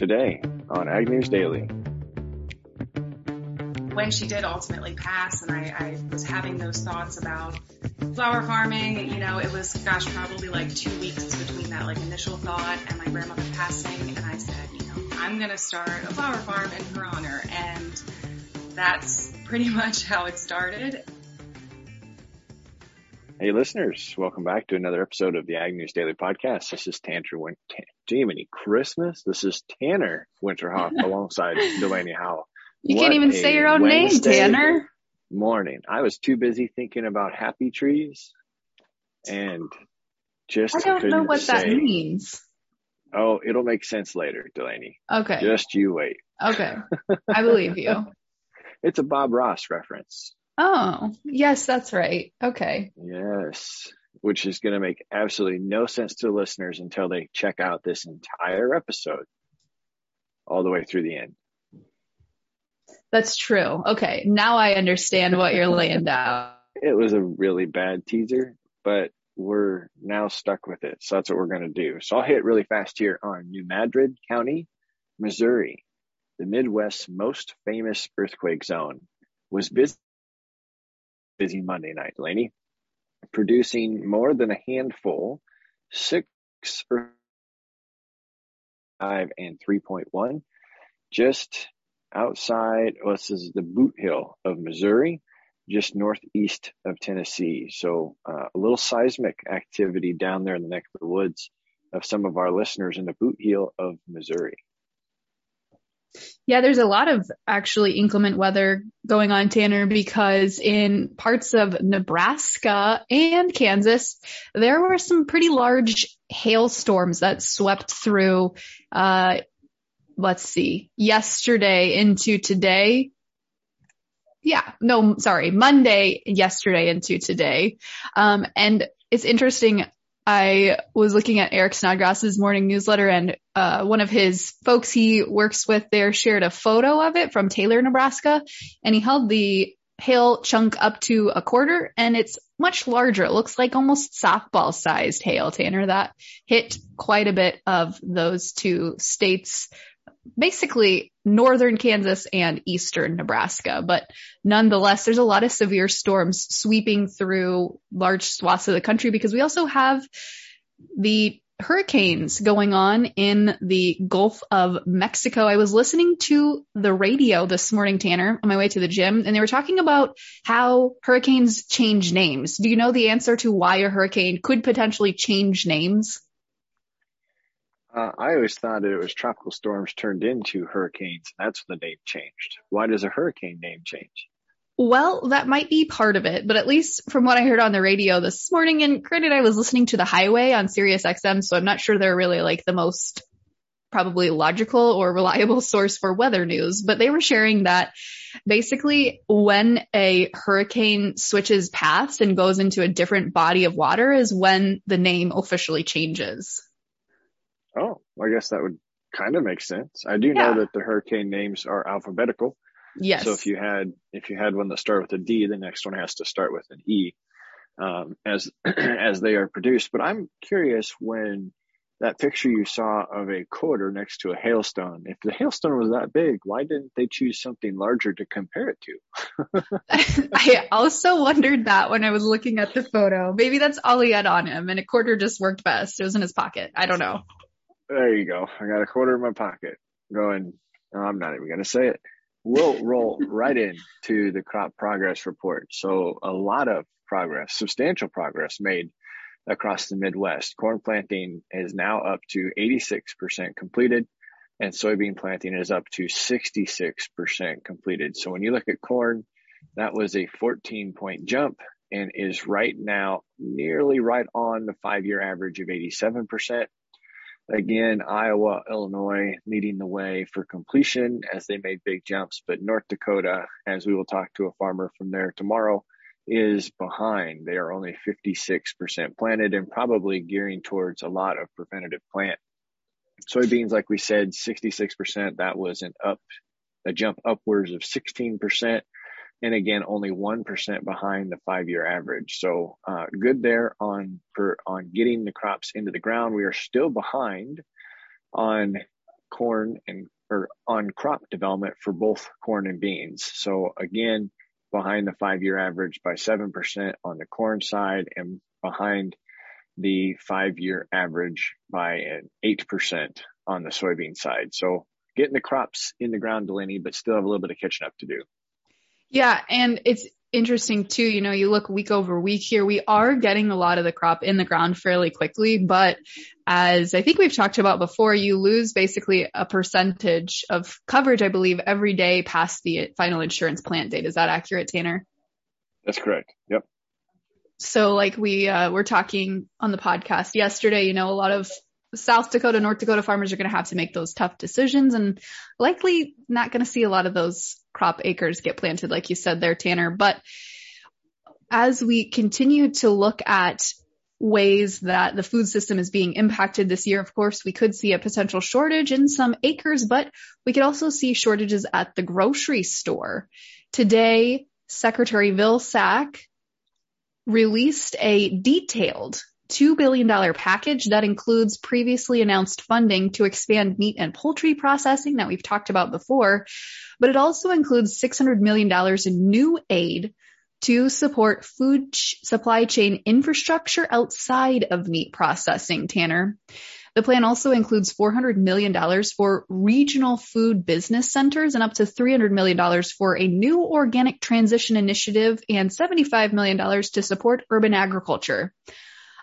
today on Ag News Daily. When she did ultimately pass, and I, I was having those thoughts about flower farming, you know, it was, gosh, probably like two weeks between that like initial thought and my grandmother passing, and I said, you know, I'm going to start a flower farm in her honor, and that's pretty much how it started. Hey, listeners, welcome back to another episode of the Ag News Daily Podcast. This is Tanner Win- Jiminy Christmas. This is Tanner Winterhoff alongside Delaney Howell. You What can't even say your own Wednesday name, Tanner. Morning. I was too busy thinking about happy trees and just I don't know what that means. Oh, it'll make sense later, Delaney. Okay. Just you wait. Okay. I believe you. It's a Bob Ross reference. Oh, yes, that's right. Okay. Yes, which is going to make absolutely no sense to the listeners until they check out this entire episode all the way through the end. That's true. Okay. Now I understand what you're laying down. It was a really bad teaser, but we're now stuck with it. So that's what we're going to do. So I'll hit really fast here on New Madrid County, Missouri. The Midwest's most famous earthquake zone was busy, busy Monday night, Delaney, producing more than a handful, six five and 3.1 just outside well, this is the boot heel of missouri just northeast of tennessee. So uh, a little seismic activity down there in the neck of the woods of some of our listeners in the boot heel of missouri Yeah, there's a lot of actually inclement weather going on, Tanner, because in parts of Nebraska and Kansas, there were some pretty large hailstorms that swept through, uh, let's see, yesterday into today. Yeah, no, sorry, Monday, yesterday into today. Um, and it's interesting. I was looking at Eric Snodgrass's morning newsletter and uh, one of his folks he works with there shared a photo of it from Taylor, Nebraska, and he held the hail chunk up to a quarter and it's much larger. It looks like almost softball sized hail, Tanner, that hit quite a bit of those two states, basically northern Kansas and eastern Nebraska. But nonetheless, there's a lot of severe storms sweeping through large swaths of the country because we also have the hurricanes going on in the Gulf of Mexico. I was listening to the radio this morning, Tanner, on my way to the gym, and they were talking about how hurricanes change names. Do you know the answer to why a hurricane could potentially change names? Uh, i always thought it was tropical storms turned into hurricanes. That's when the name changed. Why does a hurricane name change? Well, that might be part of it, but at least from what I heard on the radio this morning, and granted, I was listening to the highway on Sirius XM, so I'm not sure they're really like the most probably logical or reliable source for weather news, but they were sharing that basically when a hurricane switches paths and goes into a different body of water is when the name officially changes. Oh, I guess that would kind of make sense. I do Yeah. know that the hurricane names are alphabetical. Yes. So if you had if you had one that started with a D, the next one has to start with an E, um, as as they are produced. But I'm curious when that picture you saw of a quarter next to a hailstone. If the hailstone was that big, why didn't they choose something larger to compare it to? I also wondered that when I was looking at the photo. Maybe that's all he had on him and a quarter just worked best. It was in his pocket. I don't know. There you go. I got a quarter in my pocket. Going. no, I'm not even going to say it. We'll roll right in to the crop progress report. So a lot of progress, substantial progress made across the Midwest. Corn planting is now up to 86% completed and soybean planting is up to 66% completed. So when you look at corn, that was a 14 point jump and is right now nearly right on the five year average of 87%. Again, Iowa, Illinois leading the way for completion as they made big jumps, but North Dakota, as we will talk to a farmer from there tomorrow, is behind. They are only 56% planted and probably gearing towards a lot of preventative plant. Soybeans, like we said, 66%. That was an up, a jump upwards of 16%. And again, only 1% behind the five year average. So, uh, good there on, for, on getting the crops into the ground. We are still behind on corn and or on crop development for both corn and beans. So again, behind the five year average by 7% on the corn side and behind the five year average by an 8% on the soybean side. So getting the crops in the ground, Delaney, but still have a little bit of catching up to do. Yeah. And it's interesting too. You know, you look week over week here, we are getting a lot of the crop in the ground fairly quickly, but as I think we've talked about before, you lose basically a percentage of coverage, I believe, every day past the final insurance plant date. Is that accurate, Tanner? That's correct. Yep. So like we uh, were talking on the podcast yesterday, you know, a lot of South Dakota, North Dakota farmers are going to have to make those tough decisions and likely not going to see a lot of those crop acres get planted, like you said there, Tanner. But as we continue to look at ways that the food system is being impacted this year, of course, we could see a potential shortage in some acres, but we could also see shortages at the grocery store. Today, Secretary Vilsack released a detailed $2 billion package that includes previously announced funding to expand meat and poultry processing that we've talked about before, but it also includes $600 million in new aid to support food supply chain infrastructure outside of meat processing, Tanner. The plan also includes $400 million for regional food business centers and up to $300 million for a new organic transition initiative and $75 million to support urban agriculture.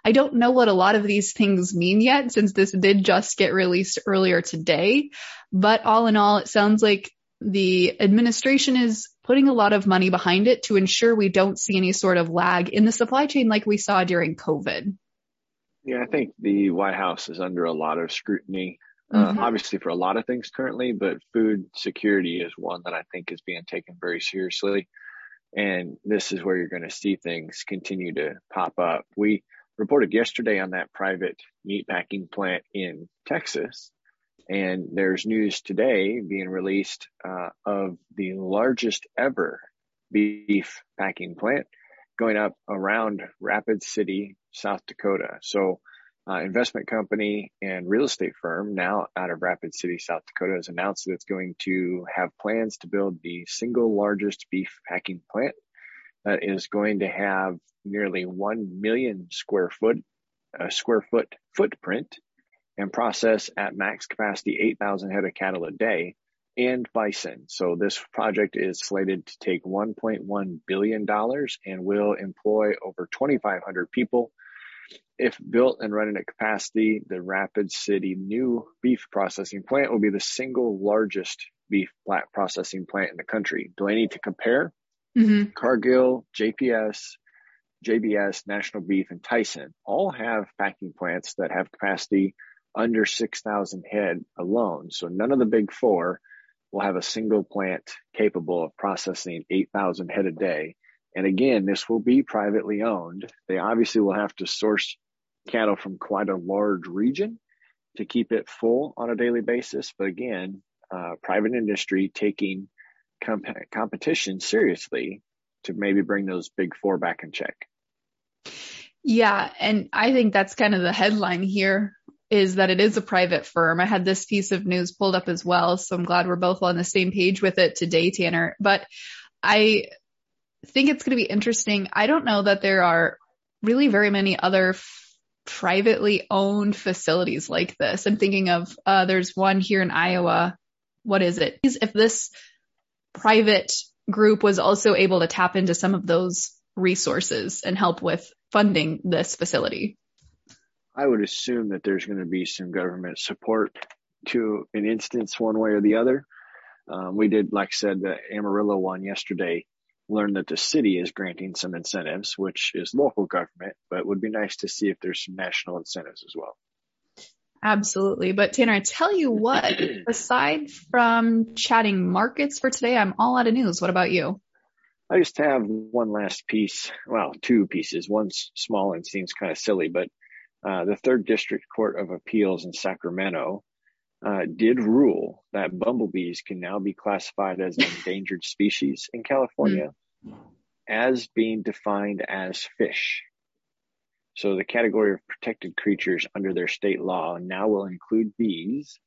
I don't know what a lot of these things mean yet since this did just get released earlier today. But all in all, it sounds like the administration is putting a lot of money behind it to ensure we don't see any sort of lag in the supply chain like we saw during COVID. Yeah, I think the White House is under a lot of scrutiny, uh, mm-hmm. uh, obviously for a lot of things currently, but food security is one that I think is being taken very seriously. And this is where you're going to see things continue to pop up. We, reported yesterday on that private meatpacking plant in Texas. And there's news today being released uh, of the largest ever beef packing plant going up around Rapid City, South Dakota. So, uh, investment company and real estate firm now out of Rapid City, South Dakota has announced that it's going to have plans to build the single largest beef packing plant that is going to have nearly 1 million square foot, uh, square foot footprint and process at max capacity 8,000 head of cattle a day and bison. So this project is slated to take $1.1 billion and will employ over 2,500 people. If built and running at capacity, the Rapid City new beef processing plant will be the single largest beef processing plant in the country. Do I need to compare? Mm-hmm. Cargill, JPS, JBS, National Beef, and Tyson all have packing plants that have capacity under 6,000 head alone. So none of the big four will have a single plant capable of processing 8,000 head a day. And again, this will be privately owned. They obviously will have to source cattle from quite a large region to keep it full on a daily basis. But again, uh, private industry taking comp- competition seriously to maybe bring those big four back in check. Yeah. And I think that's kind of the headline here is that it is a private firm. I had this piece of news pulled up as well. So I'm glad we're both on the same page with it today, Tanner. But I think it's going to be interesting. I don't know that there are really very many other f- privately owned facilities like this. I'm thinking of, uh, there's one here in Iowa. What is it? If this private group was also able to tap into some of those resources and help with funding this facility? I would assume that there's going to be some government support to an instance one way or the other. Um, we did, like I said, the Amarillo one yesterday, learned that the city is granting some incentives, which is local government, but would be nice to see if there's some national incentives as well. Absolutely. But Tanner, I tell you what, aside from chatting markets for today, I'm all out of news. What about you? I just have one last piece. Well, two pieces. One's small and seems kind of silly, but uh, the Third District Court of Appeals in Sacramento uh, did rule that bumblebees can now be classified as an endangered species in California mm. as being defined as fish. So the category of protected creatures under their state law now will include bees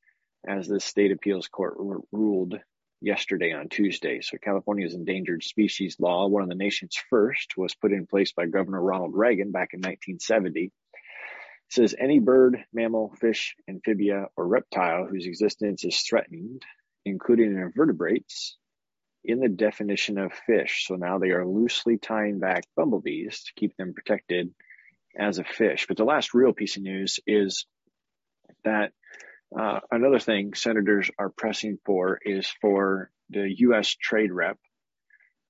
as the state appeals court r- ruled yesterday on Tuesday. So California's endangered species law, one of the nation's first, was put in place by Governor Ronald Reagan back in 1970. It says any bird, mammal, fish, amphibia, or reptile whose existence is threatened, including invertebrates, in the definition of fish. So now they are loosely tying back bumblebees to keep them protected as a fish. But the last real piece of news is that uh, another thing senators are pressing for is for the U.S. trade rep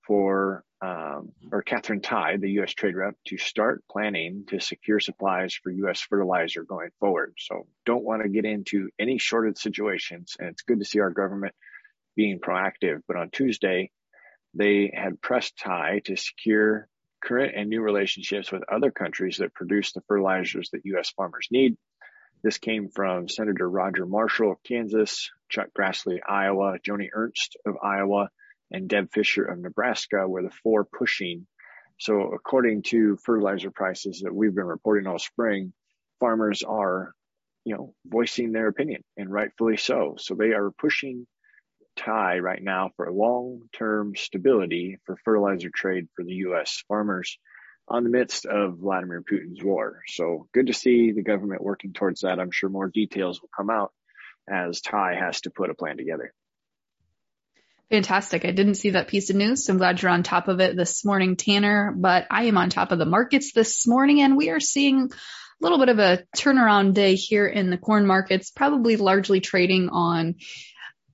for, um, or Katherine Tai, the U.S. trade rep, to start planning to secure supplies for U.S. fertilizer going forward. So don't want to get into any shortage situations. And it's good to see our government being proactive. But on Tuesday, they had pressed Tai to secure current and new relationships with other countries that produce the fertilizers that U.S. farmers need. This came from Senator Roger Marshall of Kansas, Chuck Grassley, Iowa, Joni Ernst of Iowa, and Deb Fischer of Nebraska were the four pushing. So according to fertilizer prices that we've been reporting all spring, farmers are, you know, voicing their opinion and rightfully so. So they are pushing Tai right now for long-term stability for fertilizer trade for the U.S. farmers on the midst of Vladimir Putin's war. So good to see the government working towards that. I'm sure more details will come out as Tai has to put a plan together. Fantastic. I didn't see that piece of news, so I'm glad you're on top of it this morning, Tanner. But I am on top of the markets this morning, and we are seeing a little bit of a turnaround day here in the corn markets, probably largely trading on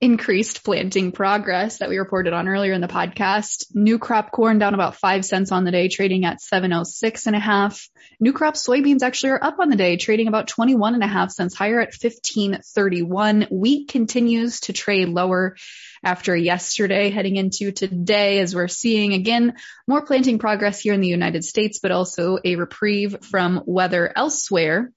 increased planting progress that we reported on earlier in the podcast. New crop corn down about five cents on the day, trading at 706 and a half. New crop soybeans actually are up on the day, trading about 21 and a half cents higher at 1531. Wheat continues to trade lower after yesterday heading into today as we're seeing again more planting progress here in the United States, but also a reprieve from weather elsewhere.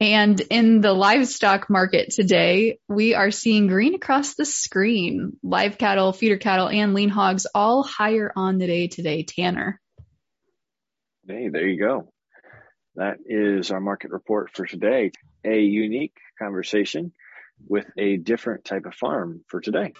And in the livestock market today, we are seeing green across the screen. Live cattle, feeder cattle, and lean hogs all higher on the day today, Tanner. Hey, there you go. That is our market report for today. A unique conversation with a different type of farm for today.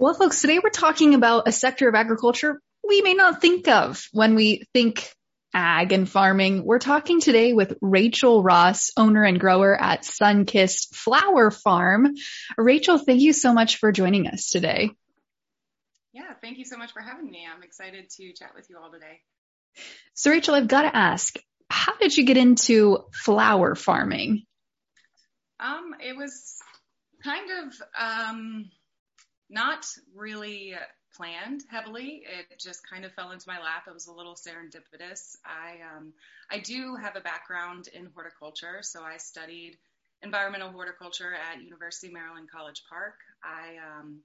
Well, folks, today we're talking about a sector of agriculture we may not think of when we think ag and farming. We're talking today with Rachel Ross, owner and grower at Sunkissed Flower Farm. Rachel, thank you so much for joining us today. Yeah, thank you so much for having me. I'm excited to chat with you all today. So, Rachel, I've got to ask, how did you get into flower farming? Um, it was kind of um, not really planned heavily. It just kind of fell into my lap. It was a little serendipitous. I um, I do have a background in horticulture, so I studied environmental horticulture at University of Maryland College Park. I um,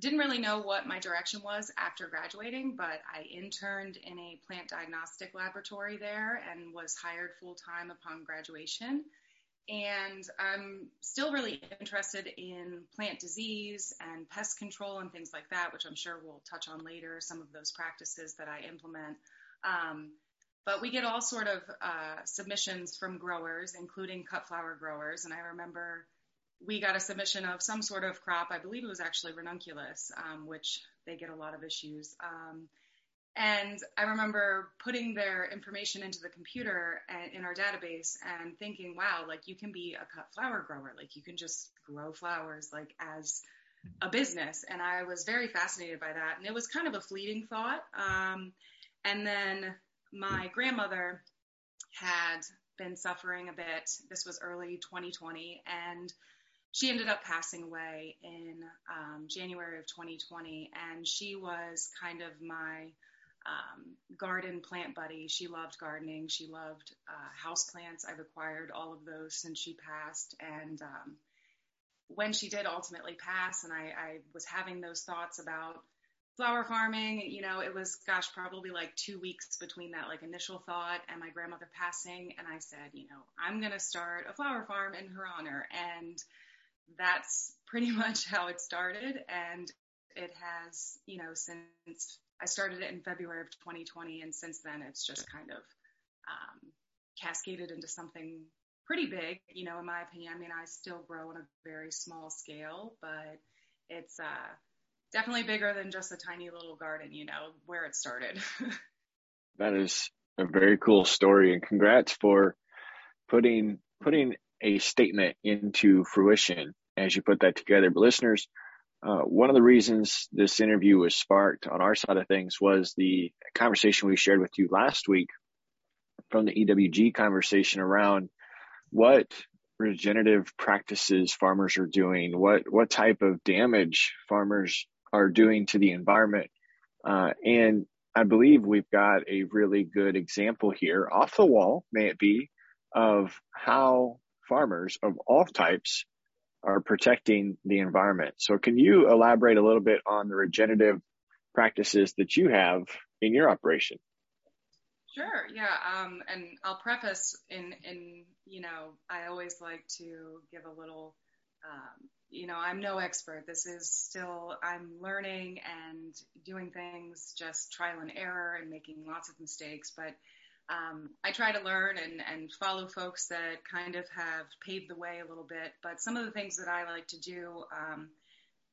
didn't really know what my direction was after graduating, but I interned in a plant diagnostic laboratory there and was hired full time upon graduation. And I'm still really interested in plant disease and pest control and things like that, which I'm sure we'll touch on later, some of those practices that I implement. Um, but we get all sort of uh, submissions from growers, including cut flower growers. And I remember we got a submission of some sort of crop. I believe it was actually ranunculus, um, which they get a lot of issues. Um, and I remember putting their information into the computer in our database and thinking, wow, like you can be a cut flower grower. Like you can just grow flowers like as a business. And I was very fascinated by that. And it was kind of a fleeting thought. Um, and then my grandmother had been suffering a bit. This was early 2020. And she ended up passing away in um, January of 2020. And she was kind of my um, garden plant buddy. She loved gardening. She loved uh, house plants. I've acquired all of those since she passed. And um, when she did ultimately pass, and I, I was having those thoughts about flower farming, you know, it was, gosh, probably like two weeks between that like initial thought and my grandmother passing. And I said, you know, I'm going to start a flower farm in her honor. And that's pretty much how it started. And it has, you know, since I started it in February of 2020, and since then it's just kind of um, cascaded into something pretty big, you know, in my opinion. I mean, I still grow on a very small scale, but it's uh, definitely bigger than just a tiny little garden, you know, where it started. that is a very cool story, and congrats for putting putting a statement into fruition as you put that together. But listeners, uh, one of the reasons this interview was sparked on our side of things was the conversation we shared with you last week from the EWG conversation around what regenerative practices farmers are doing, what what type of damage farmers are doing to the environment, uh, and I believe we've got a really good example here, off the wall, may it be, of how farmers of all types are protecting the environment. So, can you elaborate a little bit on the regenerative practices that you have in your operation? Sure. Yeah. Um, and I'll preface in, in, you know, I always like to give a little, um, you know, I'm no expert. This is still, I'm learning and doing things just trial and error and making lots of mistakes. But um, I try to learn and, and follow folks that kind of have paved the way a little bit. But some of the things that I like to do, um,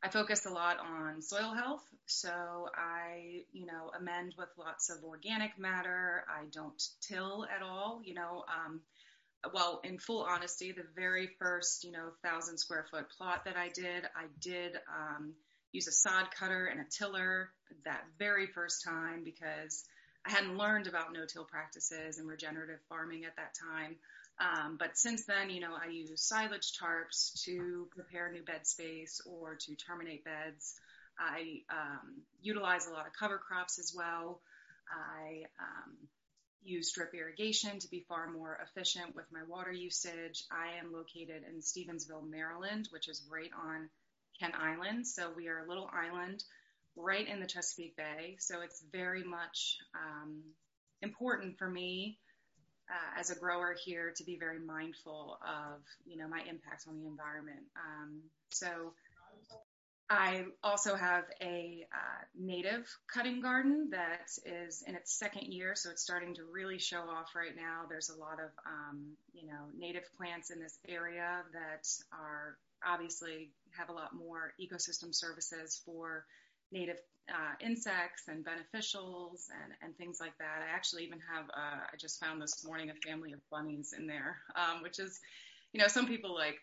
I focus a lot on soil health. So I, you know, amend with lots of organic matter. I don't till at all, you know. Um, well, in full honesty, the very first, you know, thousand square foot plot that I did, I did um, use a sod cutter and a tiller that very first time because I hadn't learned about no-till practices and regenerative farming at that time. Um, but since then, you know, I use silage tarps to prepare new bed space or to terminate beds. I um, utilize a lot of cover crops as well. I um, use drip irrigation to be far more efficient with my water usage. I am located in Stevensville, Maryland, which is right on Kent Island. So we are a little island right in the Chesapeake Bay. So it's very much um, important for me uh, as a grower here to be very mindful of, you know, my impact on the environment. Um, so I also have a uh, native cutting garden that is in its second year, so it's starting to really show off right now. There's a lot of, um, you know, native plants in this area that are obviously have a lot more ecosystem services for native uh, insects and beneficials and, and things like that. I actually even have, uh, I just found this morning a family of bunnies in there, um, which is, you know, some people like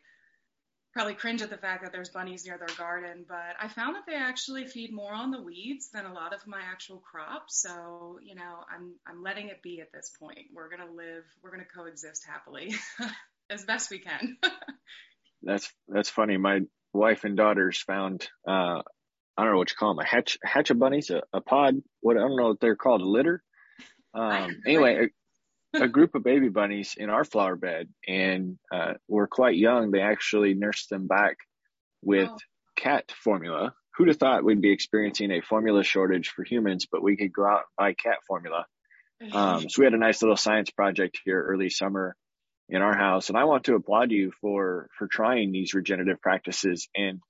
probably cringe at the fact that there's bunnies near their garden, but I found that they actually feed more on the weeds than a lot of my actual crops. So, you know, I'm, I'm letting it be at this point. We're going to live, we're going to coexist happily as best we can. that's, that's funny. My wife and daughters found, uh, I don't know what you call them, a hatch, hatch of bunnies, a, a pod, what, I don't know what they're called, a litter. Um, anyway, a, a, group of baby bunnies in our flower bed and, uh, were quite young. They actually nursed them back with oh. cat formula. Who'd have thought we'd be experiencing a formula shortage for humans, but we could go out and buy cat formula. Um, so we had a nice little science project here early summer in our house. And I want to applaud you for, for trying these regenerative practices and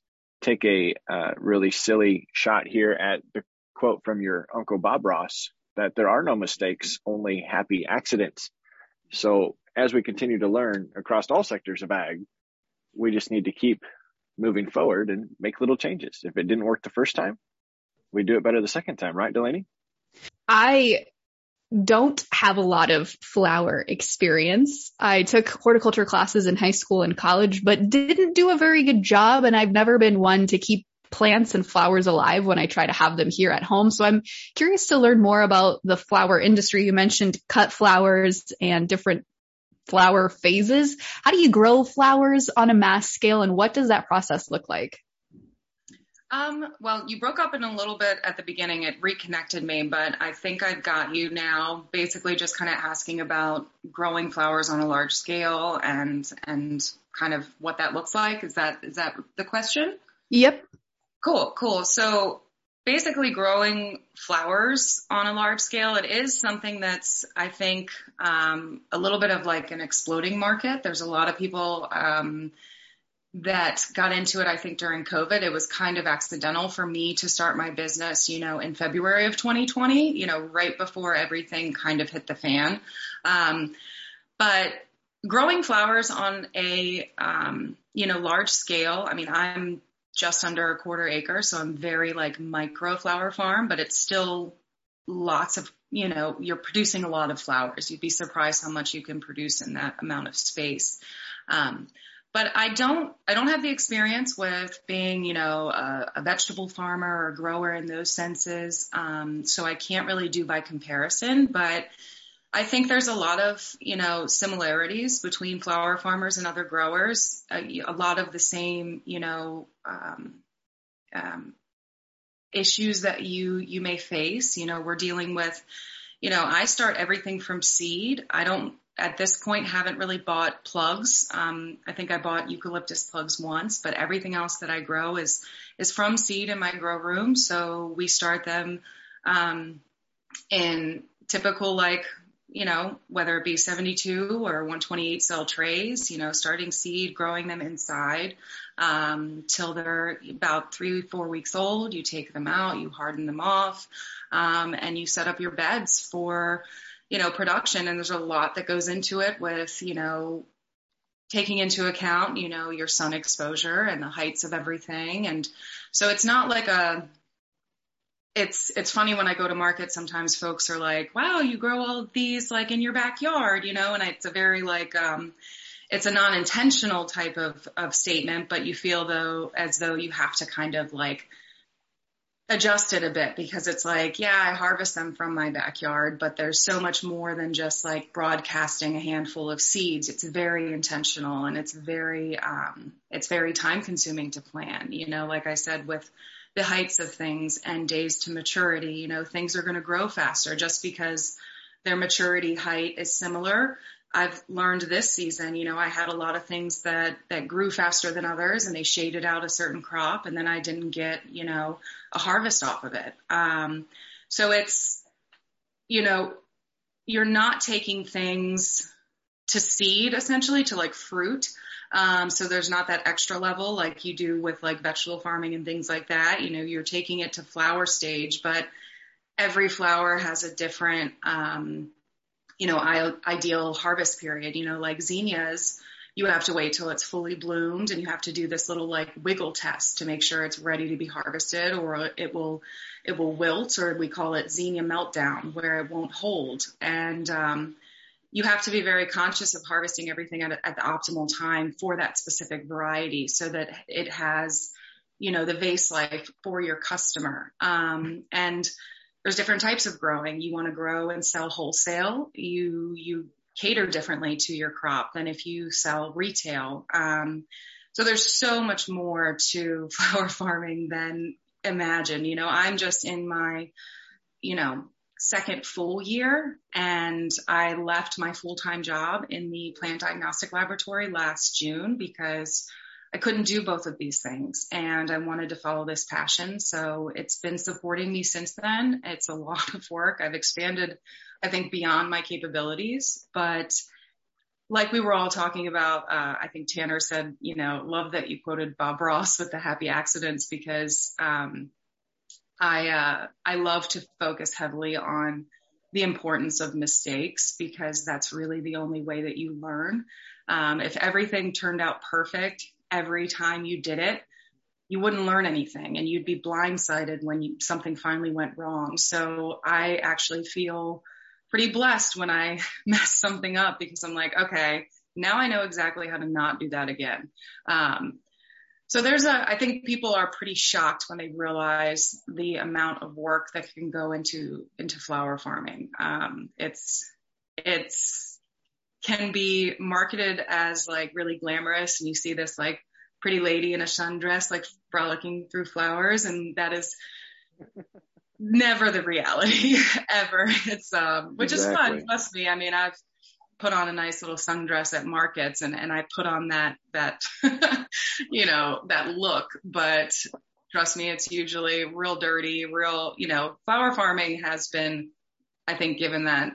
take a uh, really silly shot here at the quote from your uncle Bob Ross that there are no mistakes, only happy accidents. So as we continue to learn across all sectors of ag, we just need to keep moving forward and make little changes. If it didn't work the first time, we do it better the second time, right, Delaney? I don't have a lot of flower experience. I took horticulture classes in high school and college, but didn't do a very good job. And I've never been one to keep plants and flowers alive when I try to have them here at home. So I'm curious to learn more about the flower industry. You mentioned cut flowers and different flower phases. How do you grow flowers on a mass scale and what does that process look like? Um, well, you broke up in a little bit at the beginning. It reconnected me, but I think I've got you now. Basically, just kind of asking about growing flowers on a large scale and and kind of what that looks like. Is that is that the question? Yep. Cool, cool. So basically, growing flowers on a large scale, it is something that's I think um, a little bit of like an exploding market. There's a lot of people. Um, that got into it, I think during COVID, it was kind of accidental for me to start my business, you know, in February of 2020, you know, right before everything kind of hit the fan. Um, but growing flowers on a, um, you know, large scale, I mean, I'm just under a quarter acre, so I'm very like micro flower farm, but it's still lots of, you know, you're producing a lot of flowers. You'd be surprised how much you can produce in that amount of space. Um, but I don't, I don't have the experience with being, you know, a, a vegetable farmer or grower in those senses. Um, so I can't really do by comparison, but I think there's a lot of, you know, similarities between flower farmers and other growers. A, a lot of the same, you know, um, um, issues that you you may face. You know, we're dealing with, you know, I start everything from seed. I don't at this point haven't really bought plugs. Um, I think I bought eucalyptus plugs once, but everything else that I grow is is from seed in my grow room. So we start them um, in typical like you know whether it be 72 or 128 cell trays. You know, starting seed, growing them inside um, till they're about three four weeks old. You take them out, you harden them off, um, and you set up your beds for you know, production and there's a lot that goes into it with, you know, taking into account, you know, your sun exposure and the heights of everything. And so it's not like a, it's, it's funny when I go to market, sometimes folks are like, wow, you grow all these like in your backyard, you know, and it's a very like, um, it's a non-intentional type of, of statement, but you feel though, as though you have to kind of like, adjust it a bit because it's like, yeah, I harvest them from my backyard, but there's so much more than just like broadcasting a handful of seeds. It's very intentional and it's very, um, it's very time consuming to plan. You know, like I said, with the heights of things and days to maturity, you know, things are going to grow faster just because their maturity height is similar. I've learned this season, you know, I had a lot of things that, that grew faster than others and they shaded out a certain crop and then I didn't get, you know, a harvest off of it. Um, so it's, you know, you're not taking things to seed essentially to like fruit. Um, so there's not that extra level like you do with like vegetable farming and things like that. You know, you're taking it to flower stage, but every flower has a different, um, you know, ideal harvest period, you know, like zinnias, you have to wait till it's fully bloomed and you have to do this little like wiggle test to make sure it's ready to be harvested or it will, it will wilt or we call it zinnia meltdown where it won't hold. And, um, you have to be very conscious of harvesting everything at, at the optimal time for that specific variety so that it has, you know, the vase life for your customer. Um, and, there's different types of growing. You want to grow and sell wholesale. You, you cater differently to your crop than if you sell retail. Um, so there's so much more to flower farming than imagine. You know, I'm just in my, you know, second full year and I left my full-time job in the plant diagnostic laboratory last June because I couldn't do both of these things and I wanted to follow this passion. So it's been supporting me since then. It's a lot of work. I've expanded, I think, beyond my capabilities, but like we were all talking about, uh, I think Tanner said, you know, love that you quoted Bob Ross with the happy accidents because, um, I, uh, I love to focus heavily on the importance of mistakes because that's really the only way that you learn. Um, if everything turned out perfect, every time you did it, you wouldn't learn anything and you'd be blindsided when you, something finally went wrong. So I actually feel pretty blessed when I mess something up because I'm like, okay, now I know exactly how to not do that again. Um, so there's a, I think people are pretty shocked when they realize the amount of work that can go into, into flower farming. Um, it's, it's, can be marketed as like really glamorous and you see this like pretty lady in a sundress like frolicking through flowers and that is never the reality ever it's um which exactly. is fun trust me i mean i've put on a nice little sundress at markets and and i put on that that you know that look but trust me it's usually real dirty real you know flower farming has been i think given that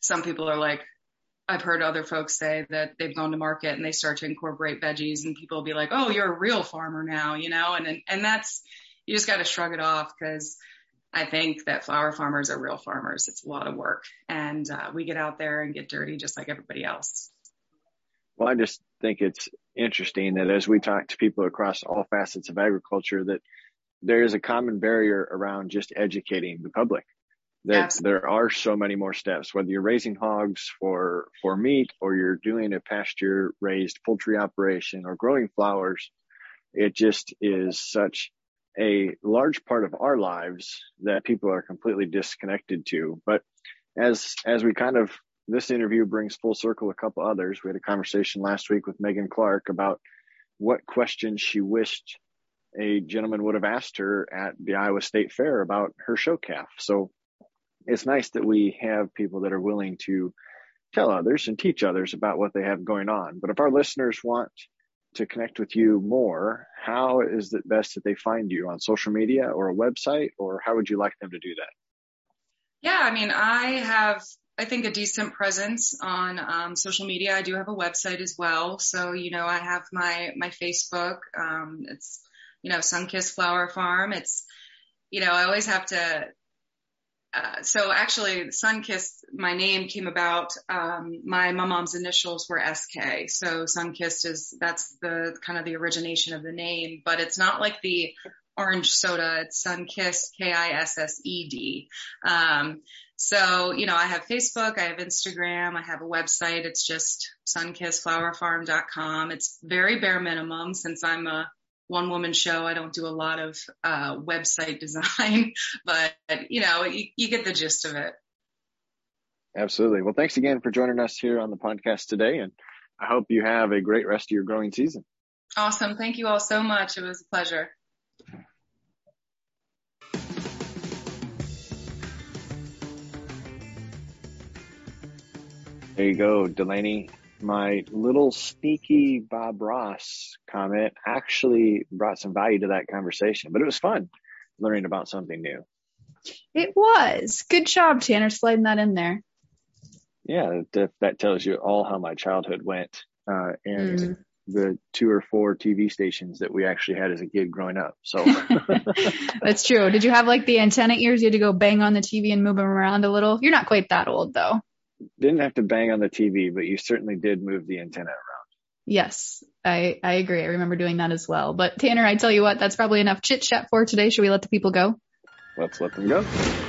some people are like I've heard other folks say that they've gone to market and they start to incorporate veggies and people will be like, Oh, you're a real farmer now, you know, and, and that's, you just got to shrug it off because I think that flower farmers are real farmers. It's a lot of work and uh, we get out there and get dirty just like everybody else. Well, I just think it's interesting that as we talk to people across all facets of agriculture, that there is a common barrier around just educating the public. That Absolutely. there are so many more steps, whether you're raising hogs for, for meat or you're doing a pasture raised poultry operation or growing flowers. It just is such a large part of our lives that people are completely disconnected to. But as, as we kind of this interview brings full circle a couple others. We had a conversation last week with Megan Clark about what questions she wished a gentleman would have asked her at the Iowa State Fair about her show calf. So it's nice that we have people that are willing to tell others and teach others about what they have going on. But if our listeners want to connect with you more, how is it best that they find you on social media or a website, or how would you like them to do that? Yeah, I mean, I have I think a decent presence on um, social media. I do have a website as well. So, you know, I have my, my Facebook. Um, it's, you know, Sunkissed Flower Farm. It's, you know, I always have to, uh, so actually Sunkissed, my name came about, um, my, my mom's initials were SK. So Sunkissed is, that's the kind of the origination of the name, but it's not like the orange soda. It's Sunkissed, K-I-S-S-E-D. Um, so, you know, I have Facebook, I have Instagram, I have a website. It's just sunkissflowerfarm.com. It's very bare minimum since I'm a one woman show. I don't do a lot of uh, website design, but you know, you, you get the gist of it. Absolutely. Well, thanks again for joining us here on the podcast today. And I hope you have a great rest of your growing season. Awesome. Thank you all so much. It was a pleasure. There you go, Delaney. My little sneaky Bob Ross comment actually brought some value to that conversation, but it was fun learning about something new. It was. Good job, Tanner, sliding that in there. Yeah, that, that tells you all how my childhood went uh, and mm. the two or four TV stations that we actually had as a kid growing up. So that's true. Did you have like the antenna ears? You had to go bang on the TV and move them around a little. You're not quite that old though didn't have to bang on the TV, but you certainly did move the antenna around. Yes, I, I agree. I remember doing that as well. But Tanner, I tell you what, that's probably enough chit chat for today. Should we let the people go? Let's let them go.